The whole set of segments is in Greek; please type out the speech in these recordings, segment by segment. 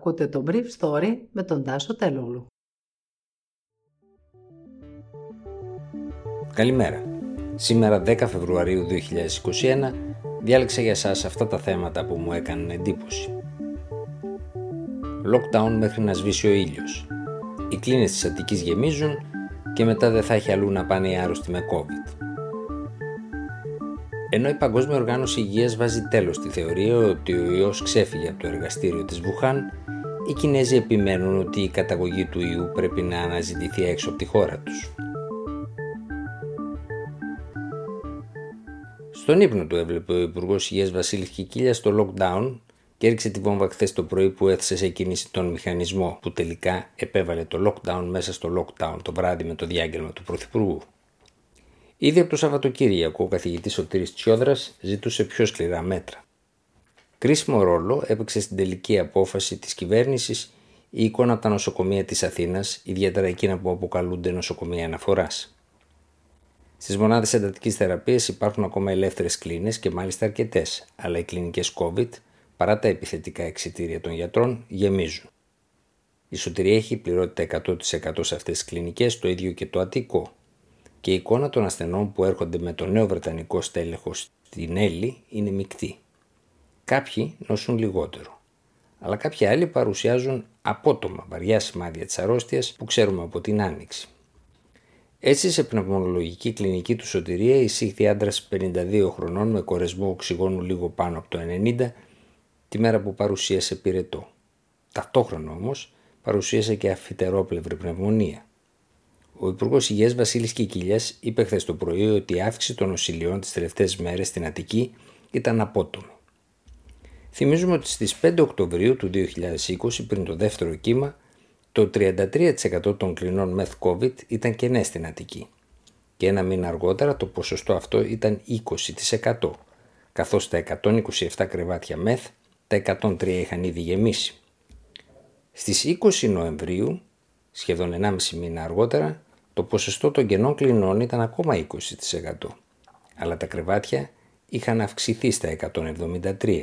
Ακούτε το Brief Story με τον Τάσο Τελούλου. Καλημέρα. Σήμερα 10 Φεβρουαρίου 2021 διάλεξα για σας αυτά τα θέματα που μου έκαναν εντύπωση. Lockdown μέχρι να σβήσει ο ήλιος. Οι κλίνες της Αττικής γεμίζουν και μετά δεν θα έχει αλλού να πάνε οι άρρωστοι με COVID. Ενώ η Παγκόσμια Οργάνωση Υγείας βάζει τέλος στη θεωρία ότι ο ιός ξέφυγε από το εργαστήριο της Βουχάν, οι Κινέζοι επιμένουν ότι η καταγωγή του ιού πρέπει να αναζητηθεί έξω από τη χώρα τους. Στον ύπνο του έβλεπε ο Υπουργός Υγείας Βασίλης Κικίλιας στο lockdown και έριξε τη βόμβα χθες το πρωί που έθεσε σε κίνηση τον μηχανισμό που τελικά επέβαλε το lockdown μέσα στο lockdown το βράδυ με το διάγγελμα του Πρωθυπουργού. Ήδη από το Σαββατοκύριακο ο καθηγητής Σωτήρης Τσιόδρας ζητούσε πιο σκληρά μέτρα. Κρίσιμο ρόλο έπαιξε στην τελική απόφαση της κυβέρνησης η εικόνα από τα νοσοκομεία της Αθήνας, ιδιαίτερα εκείνα που αποκαλούνται νοσοκομεία αναφοράς. Στις μονάδες εντατικής θεραπείας υπάρχουν ακόμα ελεύθερες κλίνες και μάλιστα αρκετές, αλλά οι κλινικές COVID, παρά τα επιθετικά εξητήρια των γιατρών, γεμίζουν. Η σωτηρία έχει πληρότητα 100% σε αυτές τις κλινικές, το ίδιο και το Αττικό, και η εικόνα των ασθενών που έρχονται με το νέο βρετανικό στέλεχο στην Έλλη είναι μεικτή. Κάποιοι νοσούν λιγότερο, αλλά κάποιοι άλλοι παρουσιάζουν απότομα βαριά σημάδια της αρρώστιας που ξέρουμε από την Άνοιξη. Έτσι, σε πνευμονολογική κλινική του Σωτηρία εισήχθη άντρας 52 χρονών με κορεσμό οξυγόνου λίγο πάνω από το 90 τη μέρα που παρουσίασε πυρετό. Ταυτόχρονα όμως παρουσίασε και αφιτερόπλευρη πνευμονία. Ο Υπουργός Υγείας Βασίλης Κικίλιας είπε χθες το πρωί ότι η αύξηση των νοσηλειών τις τελευταίες μέρες στην Αττική ήταν απότομη. Θυμίζουμε ότι στις 5 Οκτωβρίου του 2020, πριν το δεύτερο κύμα, το 33% των κλινών μεθ COVID ήταν κενέ στην Αττική και ένα μήνα αργότερα το ποσοστό αυτό ήταν 20%, καθώς τα 127 κρεβάτια μεθ, τα 103 είχαν ήδη γεμίσει. Στις 20 Νοεμβρίου, σχεδόν 1,5 μήνα αργότερα, το ποσοστό των κενών κλινών ήταν ακόμα 20%, αλλά τα κρεβάτια είχαν αυξηθεί στα 173,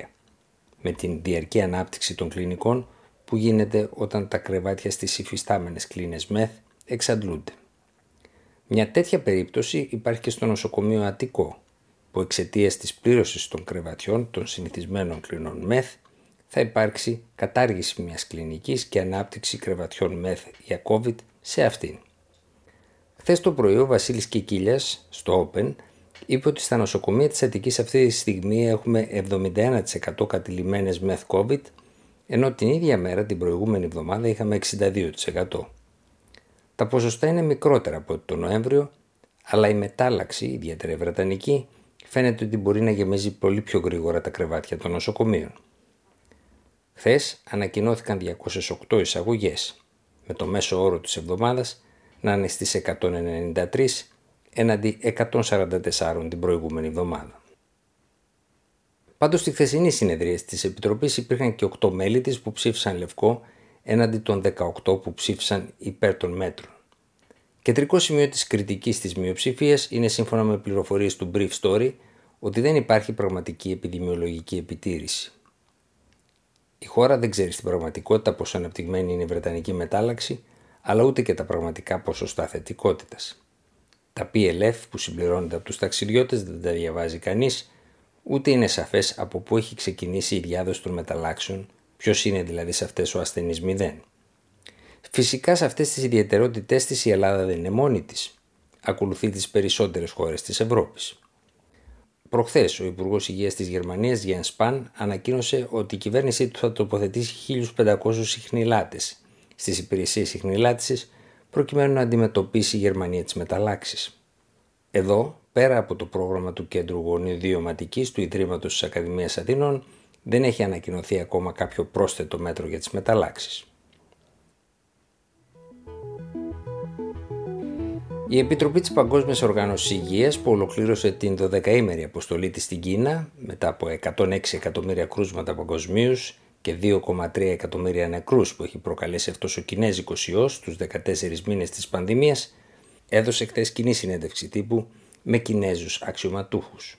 με την διαρκή ανάπτυξη των κλινικών που γίνεται όταν τα κρεβάτια στις υφιστάμενες κλίνες μεθ εξαντλούνται. Μια τέτοια περίπτωση υπάρχει και στο νοσοκομείο Αττικό, που εξαιτίας της πλήρωσης των κρεβατιών των συνηθισμένων κλινών μεθ θα υπάρξει κατάργηση μιας κλινικής και ανάπτυξη κρεβατιών μεθ για COVID σε αυτήν. Χθες το πρωί ο Βασίλης Κικίλιας στο Open είπε ότι στα νοσοκομεία της Αττικής αυτή τη στιγμή έχουμε 71% κατηλημένες μεθ COVID ενώ την ίδια μέρα την προηγούμενη εβδομάδα είχαμε 62%. Τα ποσοστά είναι μικρότερα από το Νοέμβριο, αλλά η μετάλλαξη, ιδιαίτερα η βρετανική, φαίνεται ότι μπορεί να γεμίζει πολύ πιο γρήγορα τα κρεβάτια των νοσοκομείων. Χθες ανακοινώθηκαν 208 εισαγωγές, με το μέσο όρο της εβδομάδας να είναι στις 193 έναντι 144 την προηγούμενη εβδομάδα. Πάντως στη χθεσινή συνεδρία της Επιτροπής υπήρχαν και 8 μέλη της που ψήφισαν λευκό έναντι των 18 που ψήφισαν υπέρ των μέτρων. Κεντρικό σημείο της κριτικής της μειοψηφίας είναι σύμφωνα με πληροφορίες του Brief Story ότι δεν υπάρχει πραγματική επιδημιολογική επιτήρηση. Η χώρα δεν ξέρει στην πραγματικότητα πόσο αναπτυγμένη είναι η Βρετανική μετάλλαξη, αλλά ούτε και τα πραγματικά ποσοστά θετικότητας. Τα PLF που συμπληρώνονται από τους ταξιδιώτες δεν τα διαβάζει κανείς ούτε είναι σαφές από πού έχει ξεκινήσει η διάδοση των μεταλλάξεων, ποιος είναι δηλαδή σε αυτές ο ασθενής μηδέν. Φυσικά σε αυτές τις ιδιαιτερότητές της η Ελλάδα δεν είναι μόνη της. Ακολουθεί τις περισσότερες χώρες της Ευρώπης. Προχθές, ο Υπουργός Υγείας της Γερμανίας, Γιάν Σπαν, ανακοίνωσε ότι η κυβέρνησή του θα τοποθετήσει 1.500 συχνηλάτες στις υπηρεσίες συχνηλάτησης προκειμένου να αντιμετωπίσει η Γερμανία τις μεταλλάξεις. Εδώ πέρα από το πρόγραμμα του Κέντρου Γονιδίωματικής του Ιδρύματος της Ακαδημίας Αθήνων, δεν έχει ανακοινωθεί ακόμα κάποιο πρόσθετο μέτρο για τις μεταλλάξεις. Η Επιτροπή της Παγκόσμιας Οργάνωσης Υγείας που ολοκλήρωσε την 12ημερη αποστολή της στην Κίνα μετά από 106 εκατομμύρια κρούσματα παγκοσμίως και 2,3 εκατομμύρια νεκρούς που έχει προκαλέσει αυτός ο κινέζικος ιός τους 14 μήνες της πανδημίας έδωσε χθες κοινή συνέντευξη τύπου με Κινέζους αξιωματούχους.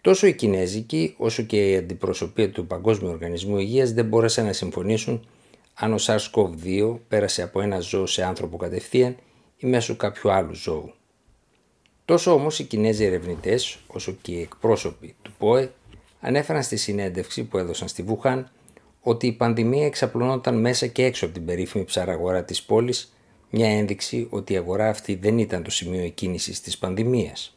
Τόσο η Κινέζικη όσο και η αντιπροσωπεία του Παγκόσμιου Οργανισμού Υγείας δεν μπόρεσαν να συμφωνήσουν αν ο SARS-CoV-2 πέρασε από ένα ζώο σε άνθρωπο κατευθείαν ή μέσω κάποιου άλλου ζώου. Τόσο όμως οι Κινέζοι ερευνητές, όσο και οι εκπρόσωποι του ΠΟΕ ανέφεραν στη συνέντευξη που έδωσαν στη Βουχάν ότι η πανδημία εξαπλωνόταν μέσα και έξω από την περίφημη ψαραγορά της πόλης, μια ένδειξη ότι η αγορά αυτή δεν ήταν το σημείο εκκίνησης της πανδημίας.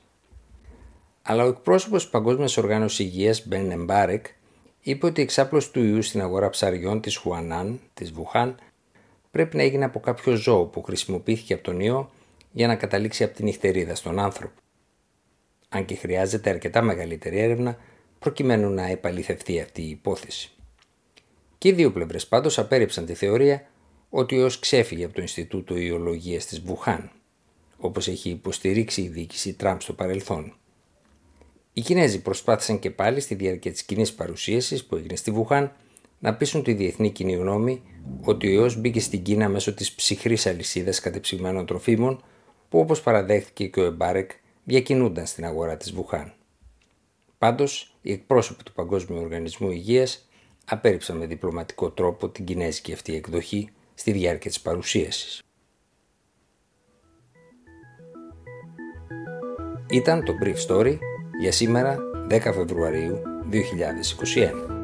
Αλλά ο εκπρόσωπος της Παγκόσμιας Οργάνωσης Υγείας, Μπεν Εμπάρεκ, είπε ότι η εξάπλωση του ιού στην αγορά ψαριών της Χουανάν, της Βουχάν, πρέπει να έγινε από κάποιο ζώο που χρησιμοποιήθηκε από τον ιό για να καταλήξει από την νυχτερίδα στον άνθρωπο. Αν και χρειάζεται αρκετά μεγαλύτερη έρευνα προκειμένου να επαληθευτεί αυτή η υπόθεση. Και οι δύο πλευρές πάντως απέρριψαν τη θεωρία ότι ο ιός ξέφυγε από το Ινστιτούτο Ιολογίας της Βουχάν, όπως έχει υποστηρίξει η διοίκηση Τραμπ στο παρελθόν. Οι Κινέζοι προσπάθησαν και πάλι στη διάρκεια της κοινής παρουσίασης που έγινε στη Βουχάν να πείσουν τη διεθνή κοινή γνώμη ότι ο ιός μπήκε στην Κίνα μέσω της ψυχρής αλυσίδας κατεψυγμένων τροφίμων που όπως παραδέχθηκε και ο Εμπάρεκ διακινούνταν στην αγορά της Βουχάν. Πάντως, οι εκπρόσωποι του Παγκόσμιου Οργανισμού Υγείας απέρριψαν με διπλωματικό τρόπο την κινέζικη αυτή εκδοχή στη διάρκεια της παρουσίασης. Ήταν το Brief Story για σήμερα 10 Φεβρουαρίου 2021.